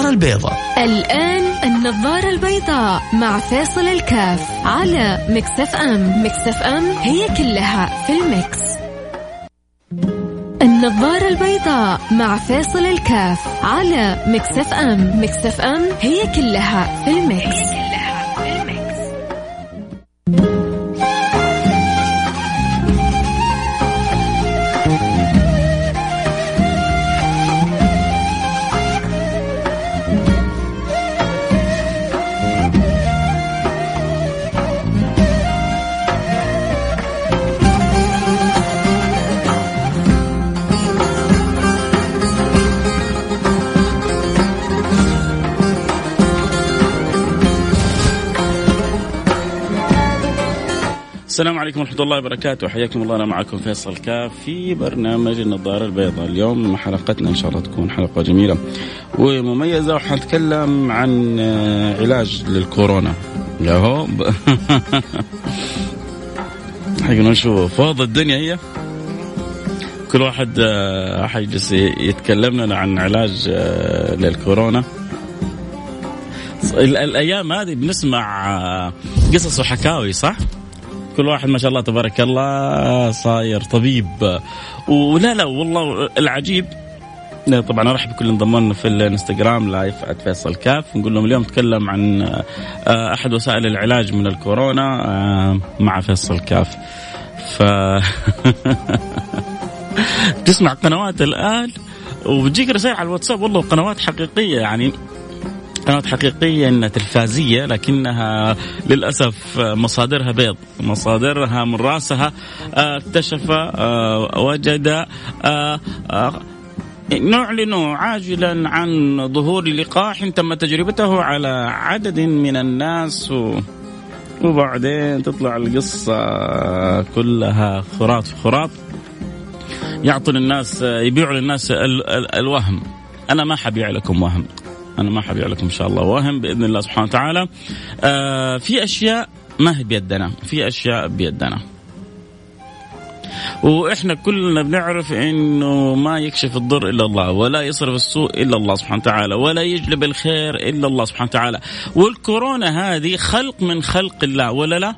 البيضاء. الآن النظارة البيضاء مع فيصل الكاف على Mix FM. Mix FM هي كلها في ال Mix النظارة البيضاء مع فيصل الكاف على Mix FM. Mix FM هي كلها في ال Mix, السلام عليكم ورحمة الله وبركاته. حياكم الله أنا معكم فيصل كاف في برنامج النظارة البيضاء. اليوم حلقتنا إن شاء الله تكون حلقة جميلة ومميزة وحنتكلم عن آه، علاج للكورونا. ياهو. حيقولون شو فوضى الدنيا هي؟ كل واحد آه، حيجلس يتكلم لنا عن علاج آه، للكورونا. ال- الأيام هذه بنسمع قصص وحكاوي صح؟ كل واحد ما شاء الله تبارك الله صاير طبيب. ولا لا والله العجيب. طبعا أرحب بكل انضموا لنا في الانستغرام لايف @فيصل كاف. نقول لهم اليوم نتكلم عن آه، أحد وسائل العلاج من الكورونا آه، مع فيصل كاف. ف تسمع قنوات الآن وبتجيك رسائل على الواتساب والله قنوات حقيقية يعني قنوات حقيقية إنها تلفازية لكنها للأسف مصادرها بيض مصادرها من راسها آه، اكتشف آه، وجد آه، نعلن عاجلا عن ظهور لقاح تم تجربته على عدد من الناس وبعدين تطلع القصة كلها خرات في خرات يعطوا للناس يبيعوا للناس ال- ال- الوهم. أنا ما حبيع لكم وهم. أنا ما حبيع لكم إن شاء الله وهم بإذن الله سبحانه وتعالى. آه في أشياء ما هي بيدنا. في أشياء بيدنا. وإحنا كلنا بنعرف إنه ما يكشف الضر إلا الله ولا يصرف السوء إلا الله سبحانه وتعالى ولا يجلب الخير إلا الله سبحانه وتعالى. والكورونا هذه خلق من خلق الله ولا لا؟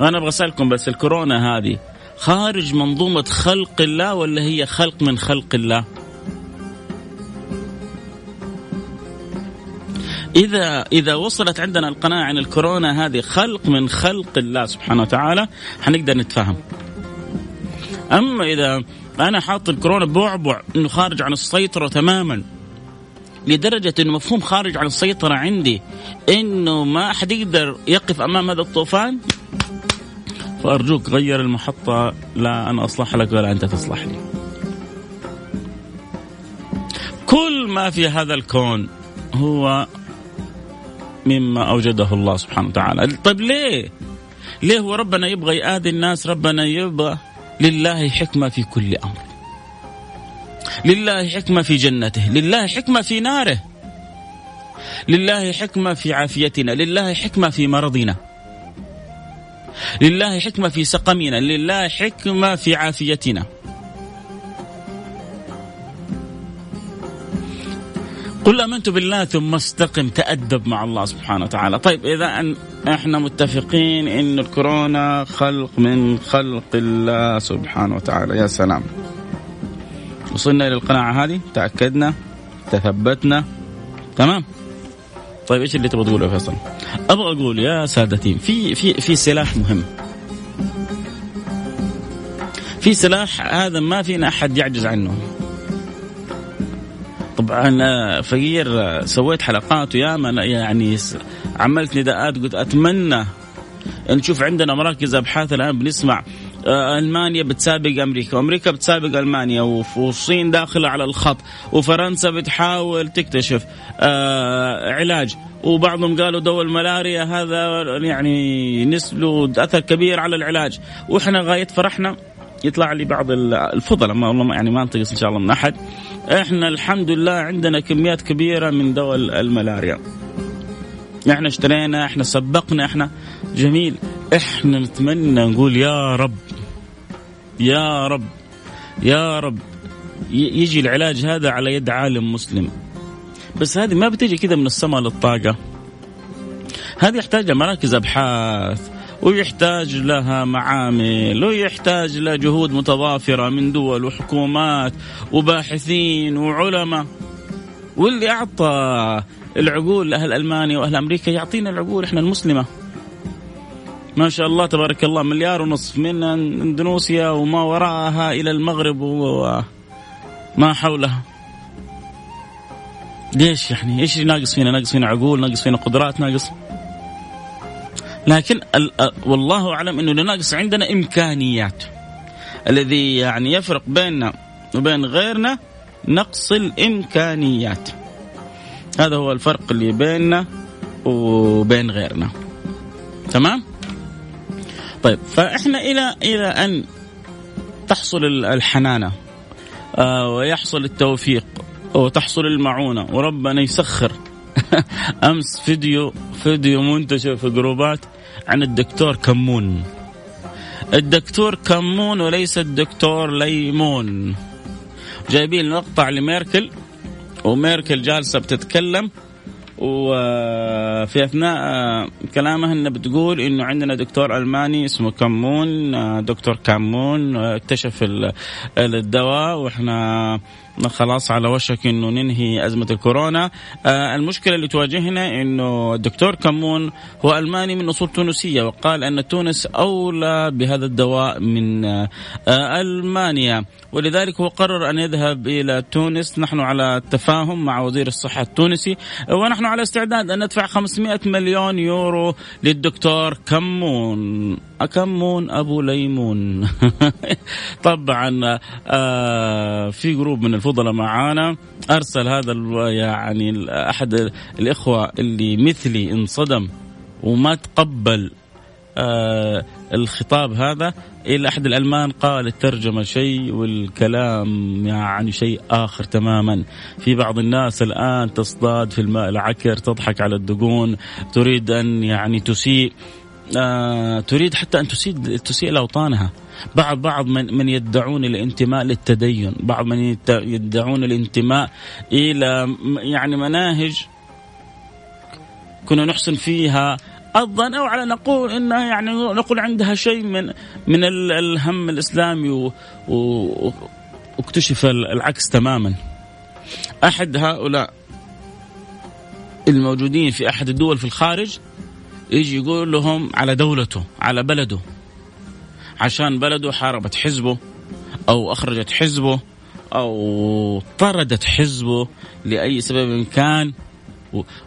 أنا أبغى أسألكم بس الكورونا هذه خارج منظومة خلق الله ولا هي خلق من خلق الله؟ إذا إذا وصلت عندنا القناعة أن الكورونا هذه خلق من خلق الله سبحانه وتعالى حنقدر نتفاهم. أما إذا أنا حاط الكورونا بعبع أنه خارج عن السيطرة تماما لدرجة أنه مفهوم خارج عن السيطرة عندي أنه ما أحد يقدر يقف أمام هذا الطوفان فأرجوك غير المحطة لا أنا أصلح لك ولا أنت تصلح لي كل ما في هذا الكون هو مما أوجده الله سبحانه وتعالى. طيب ليه؟ ليه هو ربنا يبغى يآذي الناس؟ ربنا يبغى لله حكمة في كل أمر. لله حكمة في جنته لله حكمة في ناره. لله حكمة في عافيتنا لله حكمة في مرضنا. لله حكمة في سقمنا لله حكمة في عافيتنا. قل آمنت بالله ثم استقم تادب مع الله سبحانه وتعالى. طيب إذا أن إحنا متفقين إن الكورونا خلق من خلق الله سبحانه وتعالى. يا سلام. وصلنا إلى القناعة هذه تأكدنا تثبتنا. تمام؟ طيب إيش اللي تبغى تقوله يا فيصل؟ أبغى أقول يا سادتي في في في سلاح مهم. في سلاح هذا ما فينا أحد يعجز عنه. طبعا فقير سويت حلقات وياما يعني عملت نداءات قلت أتمنى نشوف عندنا مراكز أبحاث الآن بنسمع آه، ألمانيا بتسابق أمريكا وأمريكا بتسابق ألمانيا والصين داخلة على الخط وفرنسا بتحاول تكتشف آه، علاج وبعضهم قالوا دواء الملاريا هذا يعني نسبه أثر كبير على العلاج وإحنا غايه فرحنا يطلع لي بعض الفضلاء ما والله يعني ما أنتقص إن شاء الله من أحد. إحنا الحمد لله عندنا كميات كبيرة من دواء الملاريا. إحنا اشترينا إحنا سبقنا إحنا جميل. إحنا نتمنى نقول يا رب يا رب يا رب يجي العلاج هذا على يد عالم مسلم. بس هذه ما بتيجي كذا من السماء للطاقة. هذه يحتاج مراكز أبحاث ويحتاج لها معامل ويحتاج لها جهود متضافرة من دول وحكومات وباحثين وعلماء. واللي أعطى العقول لأهل ألمانيا وأهل أمريكا يعطينا العقول إحنا المسلمة. ما شاء الله تبارك الله مليار ونصف من أندونيسيا وما وراءها إلى المغرب وما حولها. ليش يعني؟ إيش ناقص فينا؟ ناقص فينا عقول ناقص فينا قدرات ناقص لكن والله أعلم إنه اللي ناقص عندنا إمكانيات الذي يعني يفرق بيننا وبين غيرنا نقص الإمكانيات. هذا هو الفرق اللي بيننا وبين غيرنا. تمام؟ طيب فإحنا إلى إلى أن تحصل الحنانة آه ويحصل التوفيق وتحصل المعونة وربنا يسخر. امس فيديو فيديو منتشر في جروبات عن الدكتور كمون. الدكتور كمون وليس الدكتور ليمون. جايبين مقطع لميركل وميركل جالسة بتتكلم وفي أثناء كلامها انها بتقول إنه عندنا دكتور ألماني اسمه كمون دكتور كمون اكتشف الدواء وإحنا خلاص على وشك إنه ننهي أزمة الكورونا. آه المشكلة اللي تواجهنا إنه الدكتور كمون هو ألماني من أصول تونسية وقال أن تونس أولى بهذا الدواء من آه ألمانيا. ولذلك هو قرر أن يذهب إلى تونس. نحن على تفاهم مع وزير الصحة التونسي ونحن على استعداد أن ندفع 500 مليون يورو للدكتور كمون. كمون أبو ليمون؟ طبعا آه في group من الفضلاء معانا. أرسل هذا يعني أحد الإخوة اللي مثلي انصدم وما تقبل آه الخطاب هذا. إلى أحد الألمان قال الترجمة شيء والكلام يعني شيء آخر تماما. في بعض الناس الآن تصطاد في الماء العكر تضحك على الدقون تريد أن يعني تسيء. آه تريد حتى أن تسيء تسيء لأوطانها. بعض بعض من من يدعون الانتماء للتدين. بعض من يدعون الانتماء إلى يعني مناهج كنا نحسن فيها. الظن أو على نقول إنها يعني نقول عندها شيء من من الهم الإسلامي واكتشف العكس تماما. أحد هؤلاء الموجودين في أحد الدول في الخارج يجي يقول لهم على دولته على بلده عشان بلده حاربت حزبه أو أخرجت حزبه أو طردت حزبه لأي سبب كان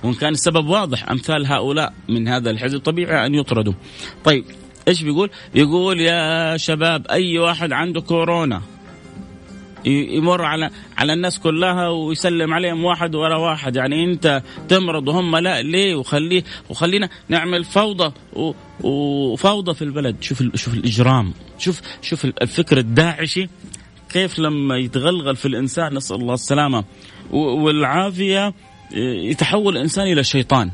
وإن كان السبب واضح أمثال هؤلاء من هذا الحزب طبيعي أن يطردوا. طيب إيش بيقول؟ يقول يا شباب أي واحد عنده كورونا يمر على على الناس كلها ويسلم عليهم واحد ورا واحد. يعني انت تمرض وهم لا ليه؟ وخليه وخلينا نعمل فوضى وفوضى في البلد. شوف شوف الإجرام. شوف شوف الفكر الداعشي. كيف لما يتغلغل في الإنسان نسأل الله السلامة والعافية يتحول الإنسان إلى شيطان.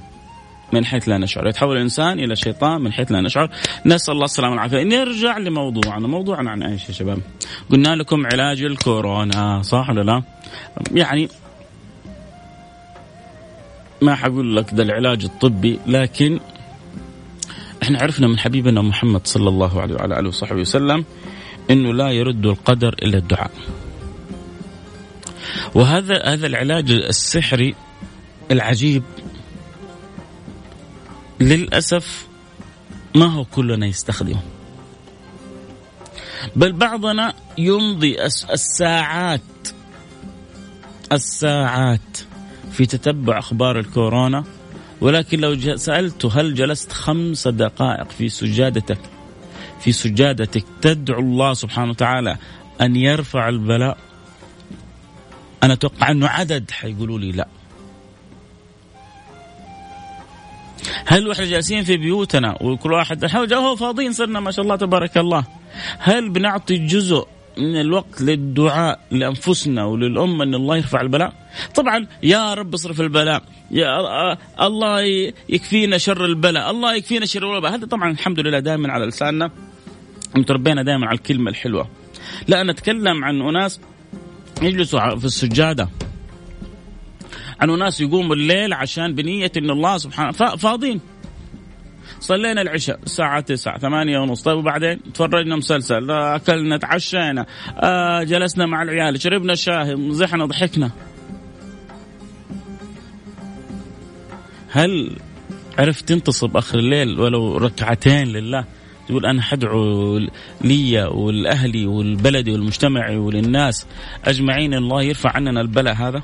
من حيث لا نشعر. يتحول الإنسان إلى شيطان من حيث لا نشعر. نسأل الله السلامة والعافية. نرجع لموضوعنا. موضوعنا عن إيش يا شباب؟ قلنا لكم علاج الكورونا صح ولا لا؟ يعني ما حقول لك ذا العلاج الطبي لكن إحنا عرفنا من حبيبنا محمد صلى الله عليه وعلى آله وصحبه وسلم إنه لا يرد القدر إلا الدعاء. وهذا هذا العلاج السحري العجيب للأسف ما هو كلنا يستخدمه. بل بعضنا يمضي الساعات الساعات في تتبع أخبار الكورونا. ولكن لو سألته هل جلست خمس دقائق في سجادتك في سجادتك تدعو الله سبحانه وتعالى أن يرفع البلاء؟ أنا أتوقع أنه عدد حيقولوا لي لا. هل وإحنا جالسين في بيوتنا وكل واحد هو فاضيين صرنا ما شاء الله تبارك الله هل بنعطي جزء من الوقت للدعاء لأنفسنا وللأمة إن الله يرفع البلاء؟ طبعا يا رب اصرف البلاء، يا الله يكفينا شر البلاء، الله يكفينا شر البلاء، هذا طبعا الحمد لله دائما على لساننا متربينا دائما على الكلمة الحلوة. لا أنا أتكلم عن أناس يجلسوا في السجادة عن اناس يقوموا الليل عشان بنية إن الله سبحانه فاضيين. صلينا العشاء الساعة 9 8 ونص. طيب وبعدين؟ تفرجنا مسلسل أكلنا تعشينا آه جلسنا مع العيال شربنا شاي مزحنا ضحكنا. هل عرفت تنتصب آخر الليل ولو ركعتين لله؟ تقول أنا حدعو لي والأهلي والبلدي والمجتمعي وللناس أجمعين الله يرفع عننا البلاء هذا؟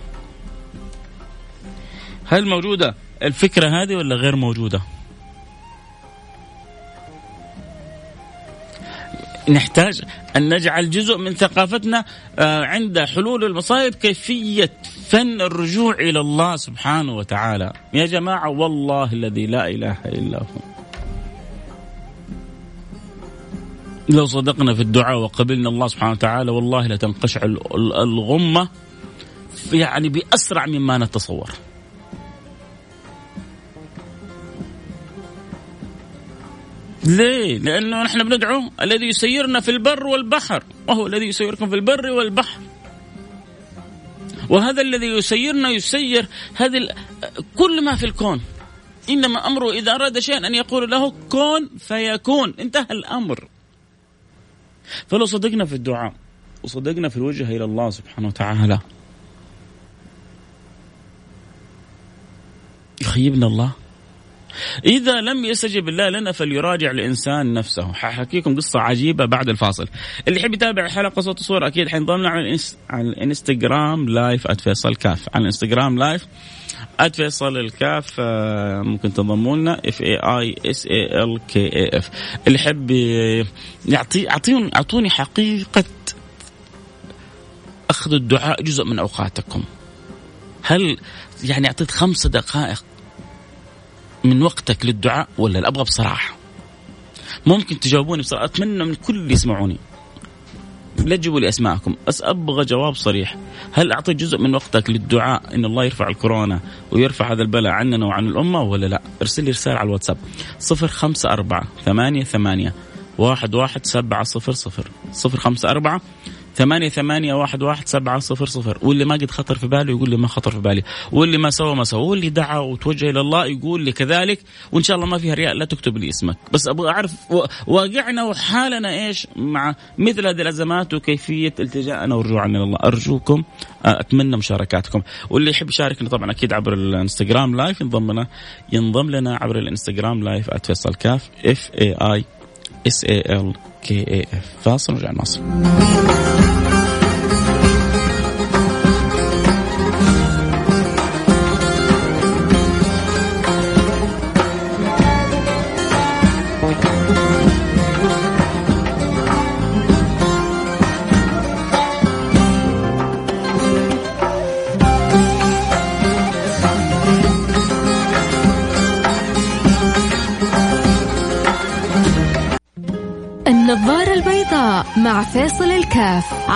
هل موجودة الفكرة هذه ولا غير موجودة؟ نحتاج أن نجعل جزء من ثقافتنا آه، عند حلول المصائب كيفية فن الرجوع إلى الله سبحانه وتعالى. يا جماعة والله الذي لا إله إلا هو. لو صدقنا في الدعاء وقبلنا الله سبحانه وتعالى والله لتنقشع الغمة يعني بأسرع مما نتصور. ليه؟ لأنه نحن بندعو الذي يسيرنا في البر والبحر وهو الذي يسيركم في البر والبحر. وهذا الذي يسيرنا يسير هذه كل ما في الكون. إنما أمره إذا أراد شيئا أن يقول له كن فيكون. انتهى الأمر. فلو صدقنا في الدعاء وصدقنا في الوجهة إلى الله سبحانه وتعالى يخيبنا الله. إذا لم يستجب الله لنا فليراجع الإنسان نفسه. ححكيكم قصة عجيبة بعد الفاصل. اللي يحب يتابع الحلقة صوت وصورة أكيد حينضم على, الانس... على الإنستغرام live @فيصل كاف على الإنستغرام live @فيصل الكاف ممكن تنضموا لنا. F A I S A L K A F اللي يحب يعطي اعطوني اعطوني حقيقة أخذ الدعاء جزء من أوقاتكم. هل يعني أعطيت خمس دقائق من وقتك للدعاء ولا لا أبغى بصراحة؟ ممكن تجاوبوني بصراحة. أتمنى من كل اللي يسمعوني. لا تجيبوا لي أسماءكم بس أبغى جواب صريح. هل اعطيت جزء من وقتك للدعاء إن الله يرفع الكورونا ويرفع هذا البلاء عننا وعن الأمة ولا لا؟ ارسل لي رسالة على الواتساب. 054 ثمانية ثمانية واحد واحد سبعة صفر صفر. صفر خمسة أربعة ثمانية ثمانية واحد واحد سبعة صفر صفر. واللي ما قد خطر في باله يقول لي ما خطر في بالي. واللي ما سوى ما سوى. واللي دعا وتوجه إلى الله يقول لي كذلك. وإن شاء الله ما فيها رياء لا تكتب لي اسمك. بس أبغى أعرف واقعنا وحالنا إيش؟ مع مثل هذه الأزمات وكيفية التجاءنا ورجوعنا إلى الله أرجوكم أتمنى مشاركاتكم. واللي يحب يشاركنا طبعا أكيد عبر الإنستغرام live. ينضم لنا ينضم لنا عبر الإنستغرام live @فيصل كاف F A I اس اي ال كي اي اف فاصل ونرجع نواصل.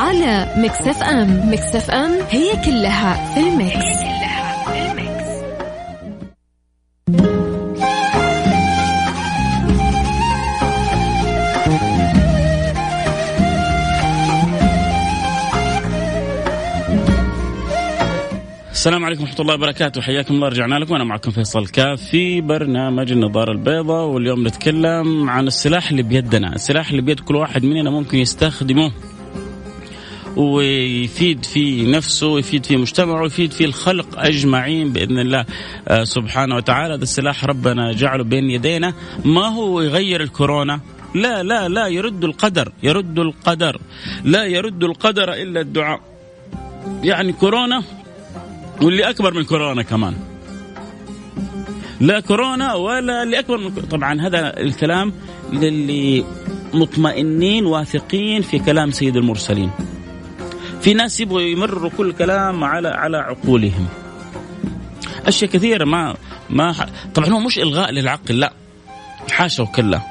على Mix FM Mix FM هي كلها في ال Mix, كلها في ال Mix. السلام عليكم ورحمة الله وبركاته. حياكم الله. رجعنا لكم. أنا معكم فيصل كاف في برنامج النظارة البيضاء واليوم نتكلم عن السلاح اللي بيدنا. السلاح اللي بيد كل واحد مننا ممكن يستخدمه. ويفيد في نفسه ويفيد في مجتمعه ويفيد في الخلق أجمعين بإذن الله آه، سبحانه وتعالى. هذا السلاح ربنا جعله بين يدينا. ما هو يغير الكورونا؟ لا لا لا يرد القدر يرد القدر. لا يرد القدر إلا الدعاء. يعني كورونا واللي أكبر من كورونا كمان. لا كورونا ولا اللي أكبر من طبعا هذا الكلام للي مطمئنين واثقين في كلام سيد المرسلين. في ناس يبغوا يمرروا كل كلام على على عقولهم. أشياء كثيرة ما ما طبعا هو مش إلغاء للعقل لا. حاشا وكلا.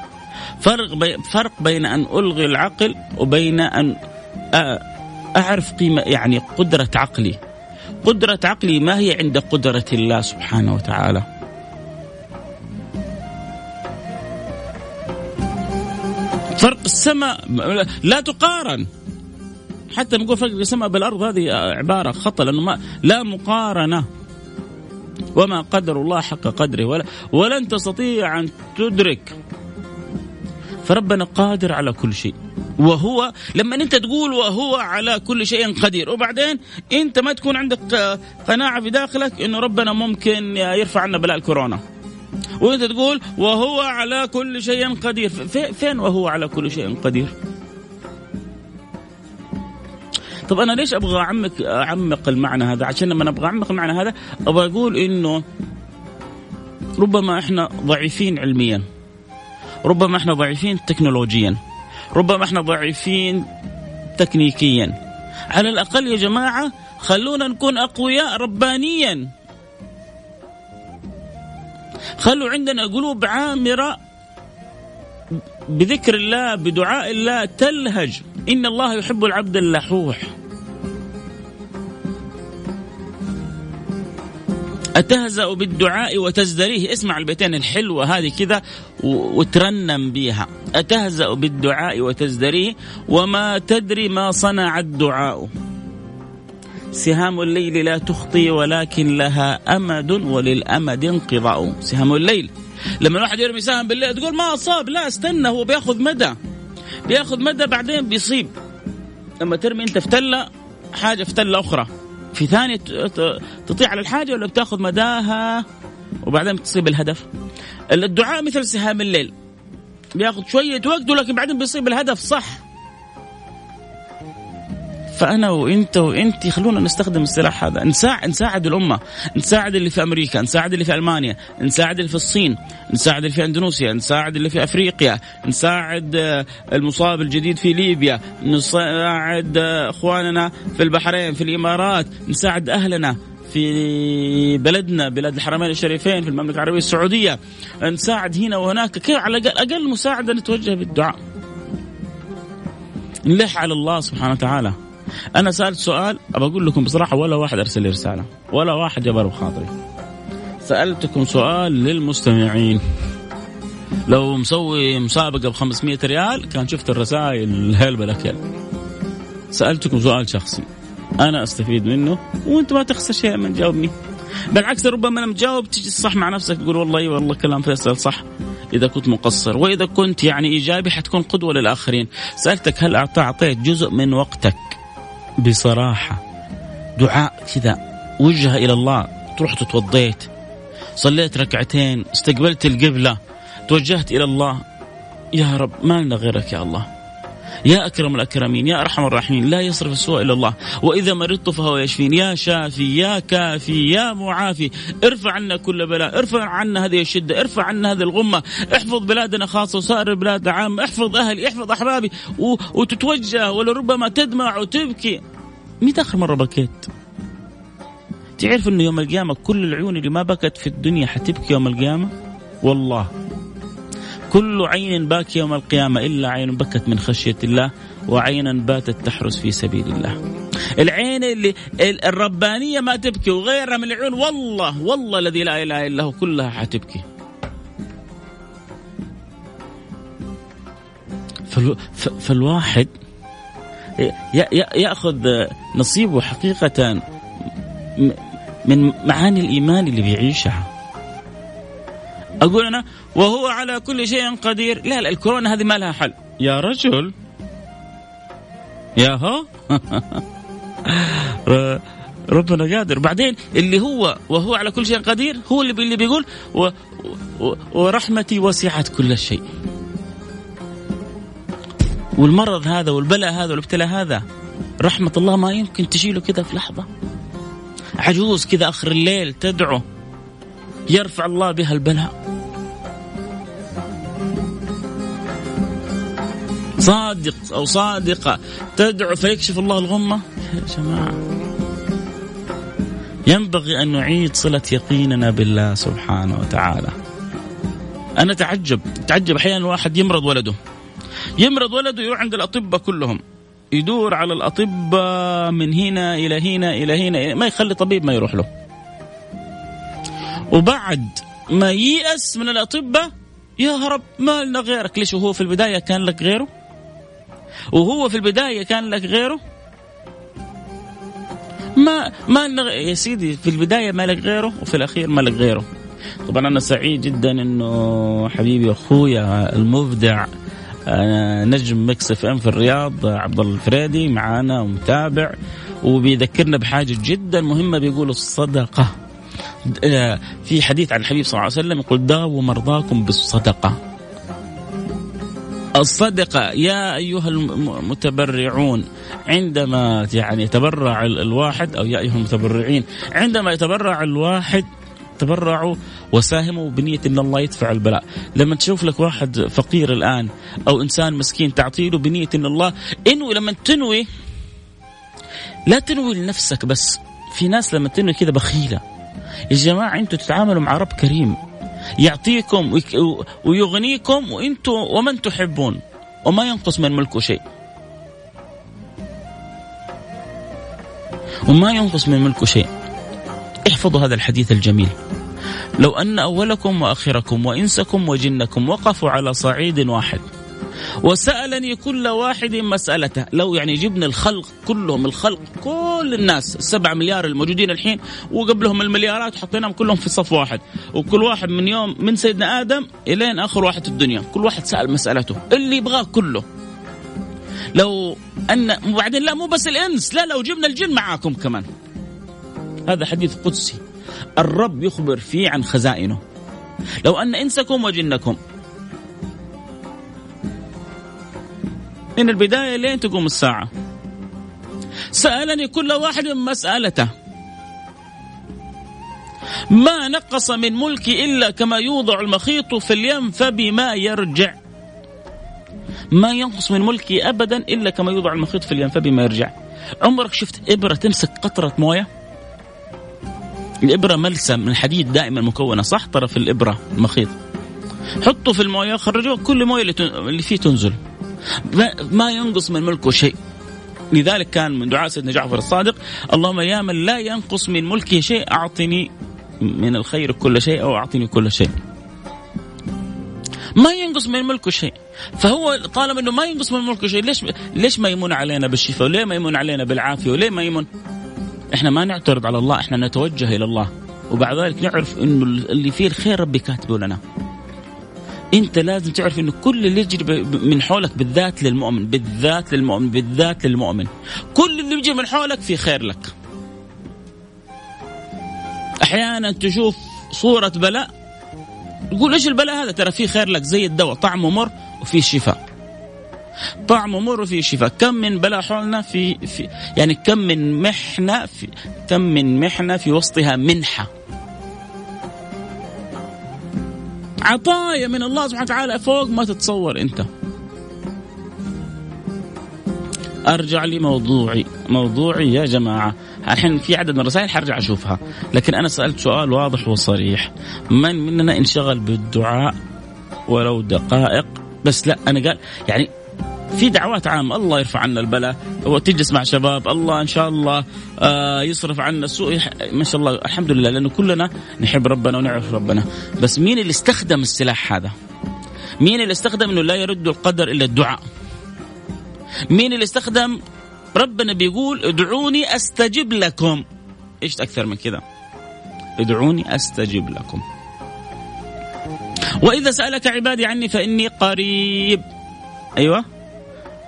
فرق بي فرق بين أن ألغي العقل وبين أن أعرف قيمة يعني قدرة عقلي. قدرة عقلي ما هي عند قدرة الله سبحانه وتعالى. فرق السماء لا تقارن. حتى نقول فرق السماء بالأرض هذه عبارة خطأ لأنه ما لا مقارنة. وما قدر الله حق قدره ولا ولن تستطيع أن تدرك. فربنا قادر على كل شيء. وهو لما أنت تقول وهو على كل شيء قدير وبعدين أنت ما تكون عندك قناعة في داخلك إنه ربنا ممكن يرفع عنا بلاء الكورونا. وأنت تقول وهو على كل شيء قدير. فين وهو على كل شيء قدير؟ طب أنا ليش أبغى اعمق أعمق المعنى هذا؟ عشان لما أبغى أعمق المعنى هذا أبغى أقول إنه ربما إحنا ضعيفين علميا. ربما إحنا ضعيفين تكنولوجيا. ربما إحنا ضعيفين تكنيكيا. على الأقل يا جماعة خلونا نكون أقوياء ربانيا. خلوا عندنا قلوب عامرة بذكر الله بدعاء الله تلهج. إن الله يحب العبد اللحوح. أتهزأ بالدعاء وتزدريه. اسمع البيتين الحلوة هذه كذا وترنم بها أتهزأ بالدعاء وتزدريه وما تدري ما صنع الدعاء. سهام الليل لا تخطي ولكن لها أمد وللأمد انقضاء. سهام الليل. لما الواحد يرمي سهم بالليل تقول ما أصاب لا استنى هو بيأخذ مدى. بيأخذ مدى بعدين بيصيب. لما ترمي أنت فتلة حاجة فتلة أخرى. في ثانية تطيع على الحاجة ولا بتاخذ مداها؟ وبعدين تصيب الهدف. الدعاء مثل سهام الليل. بياخذ شوية وقت ولكن بعدين بيصيب الهدف صح. فأنا وإنت وانت خلونا نستخدم السلاح هذا. نساعد نساعد الأمة. نساعد اللي في أمريكا نساعد اللي في ألمانيا نساعد اللي في الصين نساعد اللي في أندونيسيا نساعد اللي في أفريقيا نساعد آه، المصاب الجديد في ليبيا نساعد آه، إخواننا في البحرين في الإمارات نساعد أهلنا في بلدنا بلاد الحرمين الشريفين في المملكة العربية السعودية. نساعد هنا وهناك. كيف؟ على أقل مساعدة نتوجه بالدعاء. نلح على الله سبحانه وتعالى. أنا سألت سؤال أبى أقول لكم بصراحة ولا واحد أرسل لي رسالة ولا واحد جبر بخاطري سألتكم سؤال للمستمعين. لو مسوي مسابقة ب 500 ريال كان شفت الرسائل هيل بلا سألتكم سؤال شخصي أنا أستفيد منه وأنت ما تخسر شيء من جاوبني. بالعكس ربما أنا مجاوب تجي الصح مع نفسك تقول والله والله كلام فيصل صح. إذا كنت مقصر وإذا كنت يعني إيجابي حتكون قدوة للآخرين. سألتك هل أعطيت جزء من وقتك؟ بصراحة. دعاء كذا وجهة إلى الله رحت توضيت صليت ركعتين استقبلت القبلة توجهت إلى الله. يا رب ما لنا غيرك يا الله. يا أكرم الأكرمين يا أرحم الراحمين لا يصرف السوء إلا الله. وإذا مرضت فهو يشفين. يا شافي يا كافي يا معافي ارفع عنا كل بلاء ارفع عنا هذه الشدة ارفع عنا هذه الغمة احفظ بلادنا خاصة وسائر البلاد عامة احفظ أهلي احفظ أحبابي وتتوجه ولربما تدمع وتبكي. متى آخر مرة بكيت؟ تعرف أنه يوم القيامة كل العيون اللي ما بكت في الدنيا حتبكي يوم القيامة؟ والله. كل عين باكي يوم القيامة إلا عين بكت من خشية الله وعينا باتت تحرس في سبيل الله. العين اللي الربانية ما تبكي وغيرها من العيون والله والله الذي لا إله إلا هو كلها حتبكي. فالواحد يأخذ نصيبه حقيقة من معاني الإيمان اللي بيعيشها. أقول أنا وهو على كل شيء قدير. لا لا الكورونا هذه ما لها حل. يا رجل. يا هو. ربنا قادر. بعدين اللي هو وهو على كل شيء قدير هو اللي اللي بيقول و ورحمتي وسعت كل شيء. والمرض هذا والبلاء هذا والابتلاء هذا رحمة الله ما يمكن تشيله كذا في لحظة. عجوز كذا آخر الليل تدعو يرفع الله بها البلاء. صادق أو صادقة. تدعو فيكشف الله الغمة؟ يا جماعة. ينبغي أن نعيد صلة يقيننا بالله سبحانه وتعالى. أنا تعجب. تعجب. أحيانا الواحد يمرض ولده. يمرض ولده يروح عند الأطباء كلهم. يدور على الأطباء من هنا إلى هنا إلى هنا. ما يخلي طبيب ما يروح له. وبعد ما ييأس من الأطباء يا رب ما لنا غيرك. ليش وهو في البداية كان لك غيره؟ وهو في البداية كان لك غيره؟ ما ما يا سيدي في البداية ما لك غيره وفي الأخير ما لك غيره. طبعا أنا سعيد جدا أنه حبيبي أخويا المبدع آه، نجم Mix FM في الرياض عبد الله الفريدي معانا ومتابع. وبيذكرنا بحاجة جدا مهمة بيقول الصدقة. آه، في حديث عن الحبيب صلى الله عليه وسلم يقول داووا مرضاكم بالصدقة. الصدقة. يا أيها المتبرعون عندما يعني يتبرع الواحد أو يا أيها المتبرعين عندما يتبرع الواحد تبرعوا وساهموا بنية أن الله يدفع البلاء. لما تشوف لك واحد فقير الآن أو إنسان مسكين تعطيله بنية أن الله انوي لما تنوي لا تنوي لنفسك بس في ناس لما تنوي كذا بخيلة. يا جماعة أنتم تتعاملوا مع رب كريم. يعطيكم ويغنيكم وأنتم ومن تحبون وما ينقص من ملكه شيء. وما ينقص من ملكه شيء. احفظوا هذا الحديث الجميل. لو أن أولكم وآخركم وإنسكم وجنكم وقفوا على صعيد واحد. وسألني كل واحد مسألته. لو يعني جبنا الخلق كلهم الخلق كل الناس السبع مليار الموجودين الحين وقبلهم المليارات حطيناهم كلهم في صف واحد. وكل واحد من يوم من سيدنا آدم إلين آخر واحد في الدنيا. كل واحد سأل مسألته اللي يبغاه كله. لو أن وبعدين لا مو بس الإنس لا لو جبنا الجن معاكم كمان. هذا حديث قدسي. الرب يخبر فيه عن خزائنه. لو أن إنسكم وجنكم من البداية لين تقوم الساعة. سألني كل واحد مسألته. ما نقص من ملكي إلا كما يوضع المخيط في اليم فبما يرجع. ما ينقص من ملكي أبدا إلا كما يوضع المخيط في اليم فبما يرجع. عمرك شفت إبرة تمسك قطرة موية؟ الإبرة ملسة من الحديد دائما مكونة صح؟ طرف الإبرة المخيط حطه في الموية خرجوه كل موية اللي, اللي فيه تنزل. ما ينقص من ملكه شيء. لذلك كان من دعاء سيدنا جعفر الصادق اللهم يا من لا ينقص من ملكه شيء أعطني من الخير كل شيء أو أعطني كل شيء. ما ينقص من ملكه شيء. فهو طالما إنه ما ينقص من ملكه شيء ليش ليش ما يمن علينا بالشفاء؟ وليه ما يمن علينا بالعافية؟ وليه ما يمن؟ إحنا ما نعترض على الله إحنا نتوجه إلى الله. وبعد ذلك نعرف إنه اللي فيه الخير ربي كاتبه لنا. انت لازم تعرف إنه كل اللي يجري من حولك بالذات للمؤمن بالذات للمؤمن بالذات للمؤمن. كل اللي يجي من حولك في خير لك. أحيانا تشوف صورة بلاء تقول إيش البلاء هذا؟ ترى فيه خير لك زي الدواء طعمه مر وفيه شفاء. طعمه مر وفيه شفاء. كم من بلاء حولنا في, في يعني كم من محنة في كم من محنة في وسطها منحة. عطايا من الله سبحانه وتعالى فوق ما تتصور انت. أرجع لموضوعي. موضوعي يا جماعة. الحين في عدد من الرسائل حرجع أشوفها. لكن أنا سألت سؤال واضح وصريح. من مننا انشغل بالدعاء ولو دقائق؟ بس لا أنا قال يعني في دعوات عامة الله يرفع عنا البلاء وتجلس مع شباب. الله إن شاء الله آه يصرف عنا السوء ما شاء الله الحمد لله لأنه كلنا نحب ربنا ونعرف ربنا. بس مين اللي استخدم السلاح هذا؟ مين اللي استخدم أنه لا يرد القدر إلا الدعاء؟ مين اللي استخدم؟ ربنا بيقول ادعوني أستجب لكم. إيش أكثر من كذا؟ ادعوني أستجب لكم. وإذا سألك عبادي عني فإني قريب. أيوه.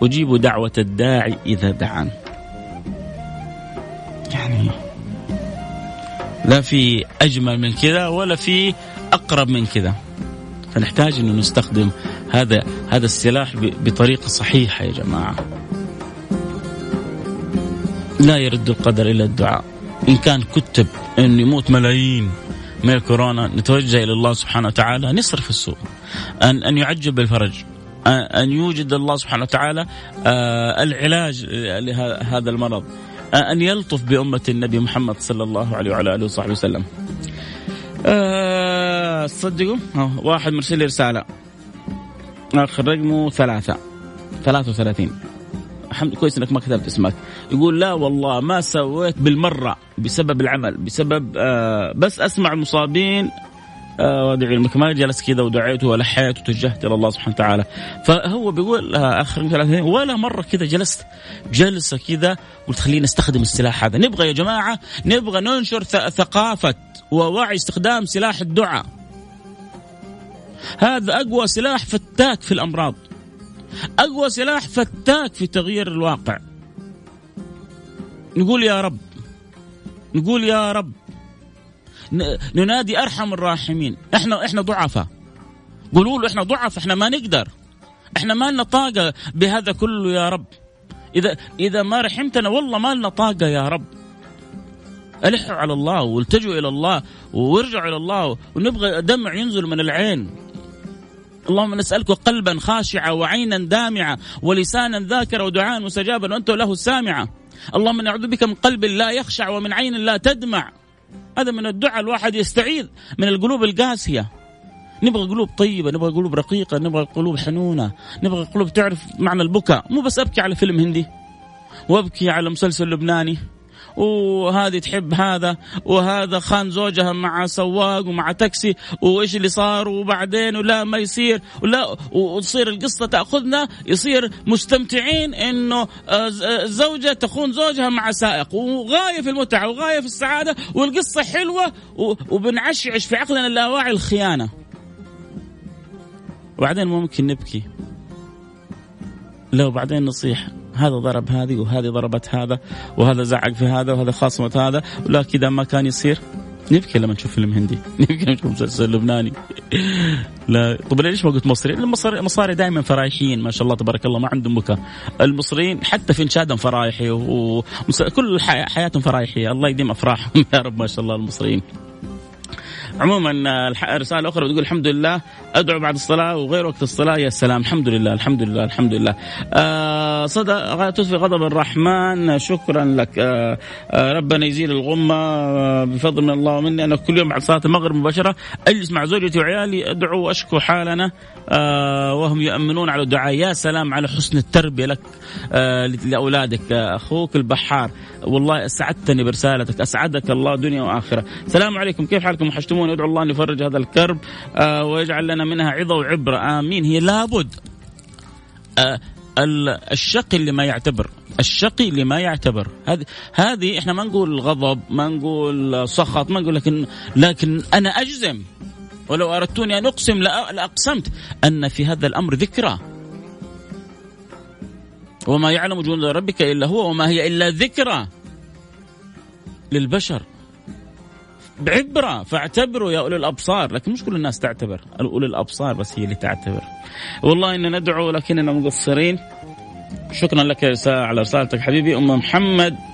أجيب دعوة الداعي إذا دعان. يعني لا في أجمل من كذا ولا في أقرب من كذا. فنحتاج أن نستخدم هذا هذا السلاح بطريقة صحيحة يا جماعة. لا يرد القدر إلا الدعاء. إن كان كتب أن يموت ملايين من الكورونا نتوجه إلى الله سبحانه وتعالى نصرف السوء. أن أن يعجب بالفرج أن يوجد الله سبحانه وتعالى العلاج لهذا المرض. أن يلطف بأمة النبي محمد صلى الله عليه وعلى آله وصحبه وسلم. تصدقوا؟ واحد مرسل لي رسالة. آخر رقمه ثلاثة. ثلاثة وثلاثين. الحمد كويس إنك ما كتبت اسمك. يقول لا والله ما سويت بالمرة بسبب العمل بسبب آه بس أسمع المصابين آه وادعي لك ما جلست كذا ودعيت ولحيت وتوجهت إلى الله سبحانه وتعالى. فهو بيقول آه اخر ثلاثين ولا مرة كذا جلست جلسة كذا قلت خلينا نستخدم السلاح هذا. نبغى يا جماعة نبغى ننشر ثقافة ووعي استخدام سلاح الدعاء. هذا أقوى سلاح فتاك في الأمراض. أقوى سلاح فتاك في تغيير الواقع. نقول يا رب نقول يا رب ننادي أرحم الراحمين. إحنا إحنا ضعفاء. قولوا له إحنا ضعف إحنا ما نقدر. إحنا ما لنا طاقة بهذا كله يا رب. اذا إذا ما رحمتنا والله ما لنا طاقة يا رب. ألحوا على الله والتجوا إلى الله وارجعوا إلى الله ونبغى دمع ينزل من العين. اللهم نسألك قلبا خاشعا وعينا دامعة ولسانا ذاكرا ودعاء مستجابا وأنت له السامعة. اللهم نعوذ بك من قلب لا يخشع ومن عين لا تدمع. هذا من الدعاء الواحد يستعيذ من القلوب القاسية. نبغى قلوب طيبة نبغى قلوب رقيقة نبغى قلوب حنونة نبغى قلوب تعرف معنى البكاء. مو بس أبكي على فيلم هندي وأبكي على مسلسل لبناني. وهذه تحب هذا وهذا خان زوجها مع سواق ومع تاكسي وإيش اللي صار؟ وبعدين ولا ما يصير ولا وتصير القصة تأخذنا يصير مستمتعين إنه الزوجه آه، تخون زوجها مع سائق وغاية في المتعة وغاية في السعادة والقصة حلوة وبنعشعش في عقلنا اللاواعي الخيانة. وبعدين ممكن نبكي. لو بعدين نصيح. هذا ضرب هذه وهذه ضربت هذا وهذا زعق في هذا وهذا خاصمت هذا. ولا كذا ما كان يصير نبكي لما نشوف فيلم هندي. نبكي لما نشوف مسلسل لبناني. لا. طب ليش ما قلت مصري؟ المصاري دائما فرايحيين ما شاء الله تبارك الله ما عندهم بكاء. المصريين حتى في انشادهم فرايحي وكل حياتهم فرايحيه الله يديم أفراحهم. يا رب ما شاء الله المصريين. عموما رسالة أخرى بتقول الحمد لله أدعو بعد الصلاة وغير وقت الصلاة يا سلام الحمد لله الحمد لله الحمد لله. آه صدى تطفي غضب الرحمن شكرا لك. آه آه ربنا يزيل الغمة آه بفضل من الله ومني. أنا كل يوم بعد صلاة المغرب مباشرة أجلس مع زوجتي وعيالي أدعو وأشكو حالنا. آه وهم يؤمنون على الدعاء. يا سلام على حسن التربية لك آه لأولادك. آه أخوك البحار. والله أسعدتني برسالتك أسعدك الله دنيا وآخرة. السلام عليكم. كيف حالكم؟ وحشتموني ادعو الله أن يفرج هذا الكرب آه ويجعل لنا منها عظه وعبرة. آمين. هي لابد آه الشقي اللي ما يعتبر الشقي اللي ما يعتبر. هذه هذه إحنا ما نقول غضب ما نقول سخط ما نقول لكن لكن أنا أجزم ولو أردتوني أن أقسم لاقسمت أن في هذا الأمر ذكرى. وما يعلم جنود ربك إلا هو وما هي إلا ذكرى للبشر. بعبرة فاعتبروا يا أولي الأبصار. لكن مش كل الناس تعتبر. أولي الأبصار بس هي اللي تعتبر. والله إن ندعو لكننا مقصرين. شكرا لك على رسالتك. حبيبي أم محمد.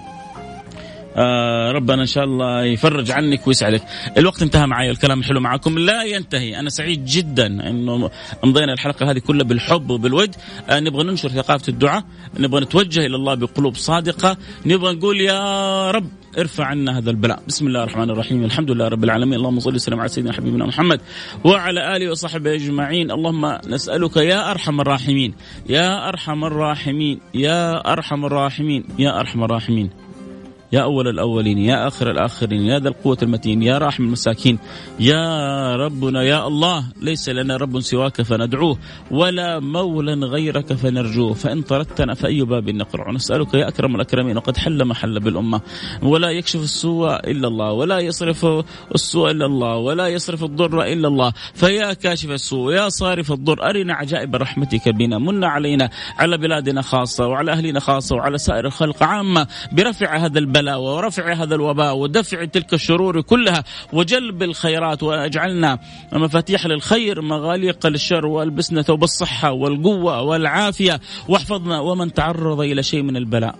آه ربنا إن شاء الله يفرج عنك ويسعدك. الوقت انتهى معي الكلام الحلو معكم. لا ينتهي. أنا سعيد جدا. إنه امضينا الحلقة هذه كلها بالحب وبالود. آه نبغى ننشر ثقافة الدعاء. نبغى نتوجه إلى الله بقلوب صادقة. نبغى نقول يا رب ارفع عنا هذا البلاء. بسم الله الرحمن الرحيم. الحمد لله رب العالمين. اللهم صل وسلم على سيدنا حبيبنا محمد وعلى آله وصحبه أجمعين. اللهم نسألك يا أرحم الراحمين. يا أرحم الراحمين. يا أرحم الراحمين. يا أرحم الراحمين. يا أول الأولين يا آخر الآخرين يا ذا القوة المتين يا راحم المساكين يا ربنا يا الله ليس لنا رب سواك فندعوه ولا مولى غيرك فنرجوه. فإن طردتنا فأي باب نقرع. نسألك يا أكرم الأكرمين وقد حل محل بالأمة. ولا يكشف السوء إلا الله ولا يصرف السوء إلا الله ولا يصرف الضر إلا الله. فيا كاشف السوء يا صارف الضر أرنا عجائب رحمتك بنا. من علينا على بلادنا خاصة وعلى أهلنا خاصة وعلى سائر الخلق عامة. برفع هذا البلد البلاء ورفع هذا الوباء ودفع تلك الشرور كلها وجلب الخيرات وأجعلنا مفاتيح للخير مغاليق للشر والبسنا ثوب الصحة والقوة والعافية واحفظنا ومن تعرض إلى شيء من البلاء.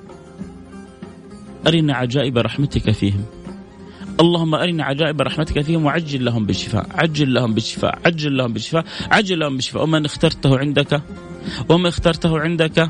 أرنا عجائب رحمتك فيهم. اللهم أرنا عجائب رحمتك فيهم وعجل لهم بالشفاء عجل لهم بالشفاء عجل لهم بالشفاء عجل لهم بالشفاء. ومن اخترته عندك وما اخترته عندك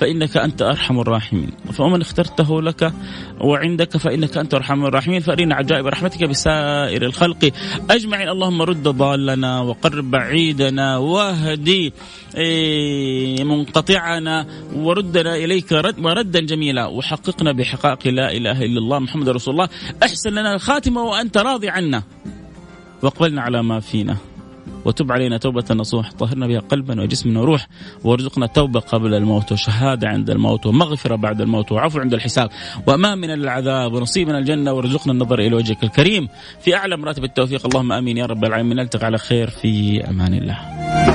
فإنك أنت أرحم الراحمين. فمن اخترته لك وعندك فإنك أنت أرحم الراحمين. فأرينا عجائب رحمتك بسائر الخلق. أجمعين. اللهم رد ضالنا وقرب بعيدنا واهدي إيه، منقطعنا وردنا إليك رد وردا جميلا. وحققنا بحقائق لا إله إلا الله محمد رسول الله. أحسن لنا الخاتمة وأنت راضي عنا. وأقبلنا على ما فينا. وتب علينا توبة نصوح. طهرنا بها قلبا وجسمنا وروح وارزقنا توبة قبل الموت وشهادة عند الموت ومغفرة بعد الموت وعفو عند الحساب وأمان من العذاب ونصيبنا الجنة وارزقنا النظر إلى وجهك الكريم. في أعلى مراتب التوفيق اللهم آمين يا رب العالمين. نلتقي على خير في أمان الله.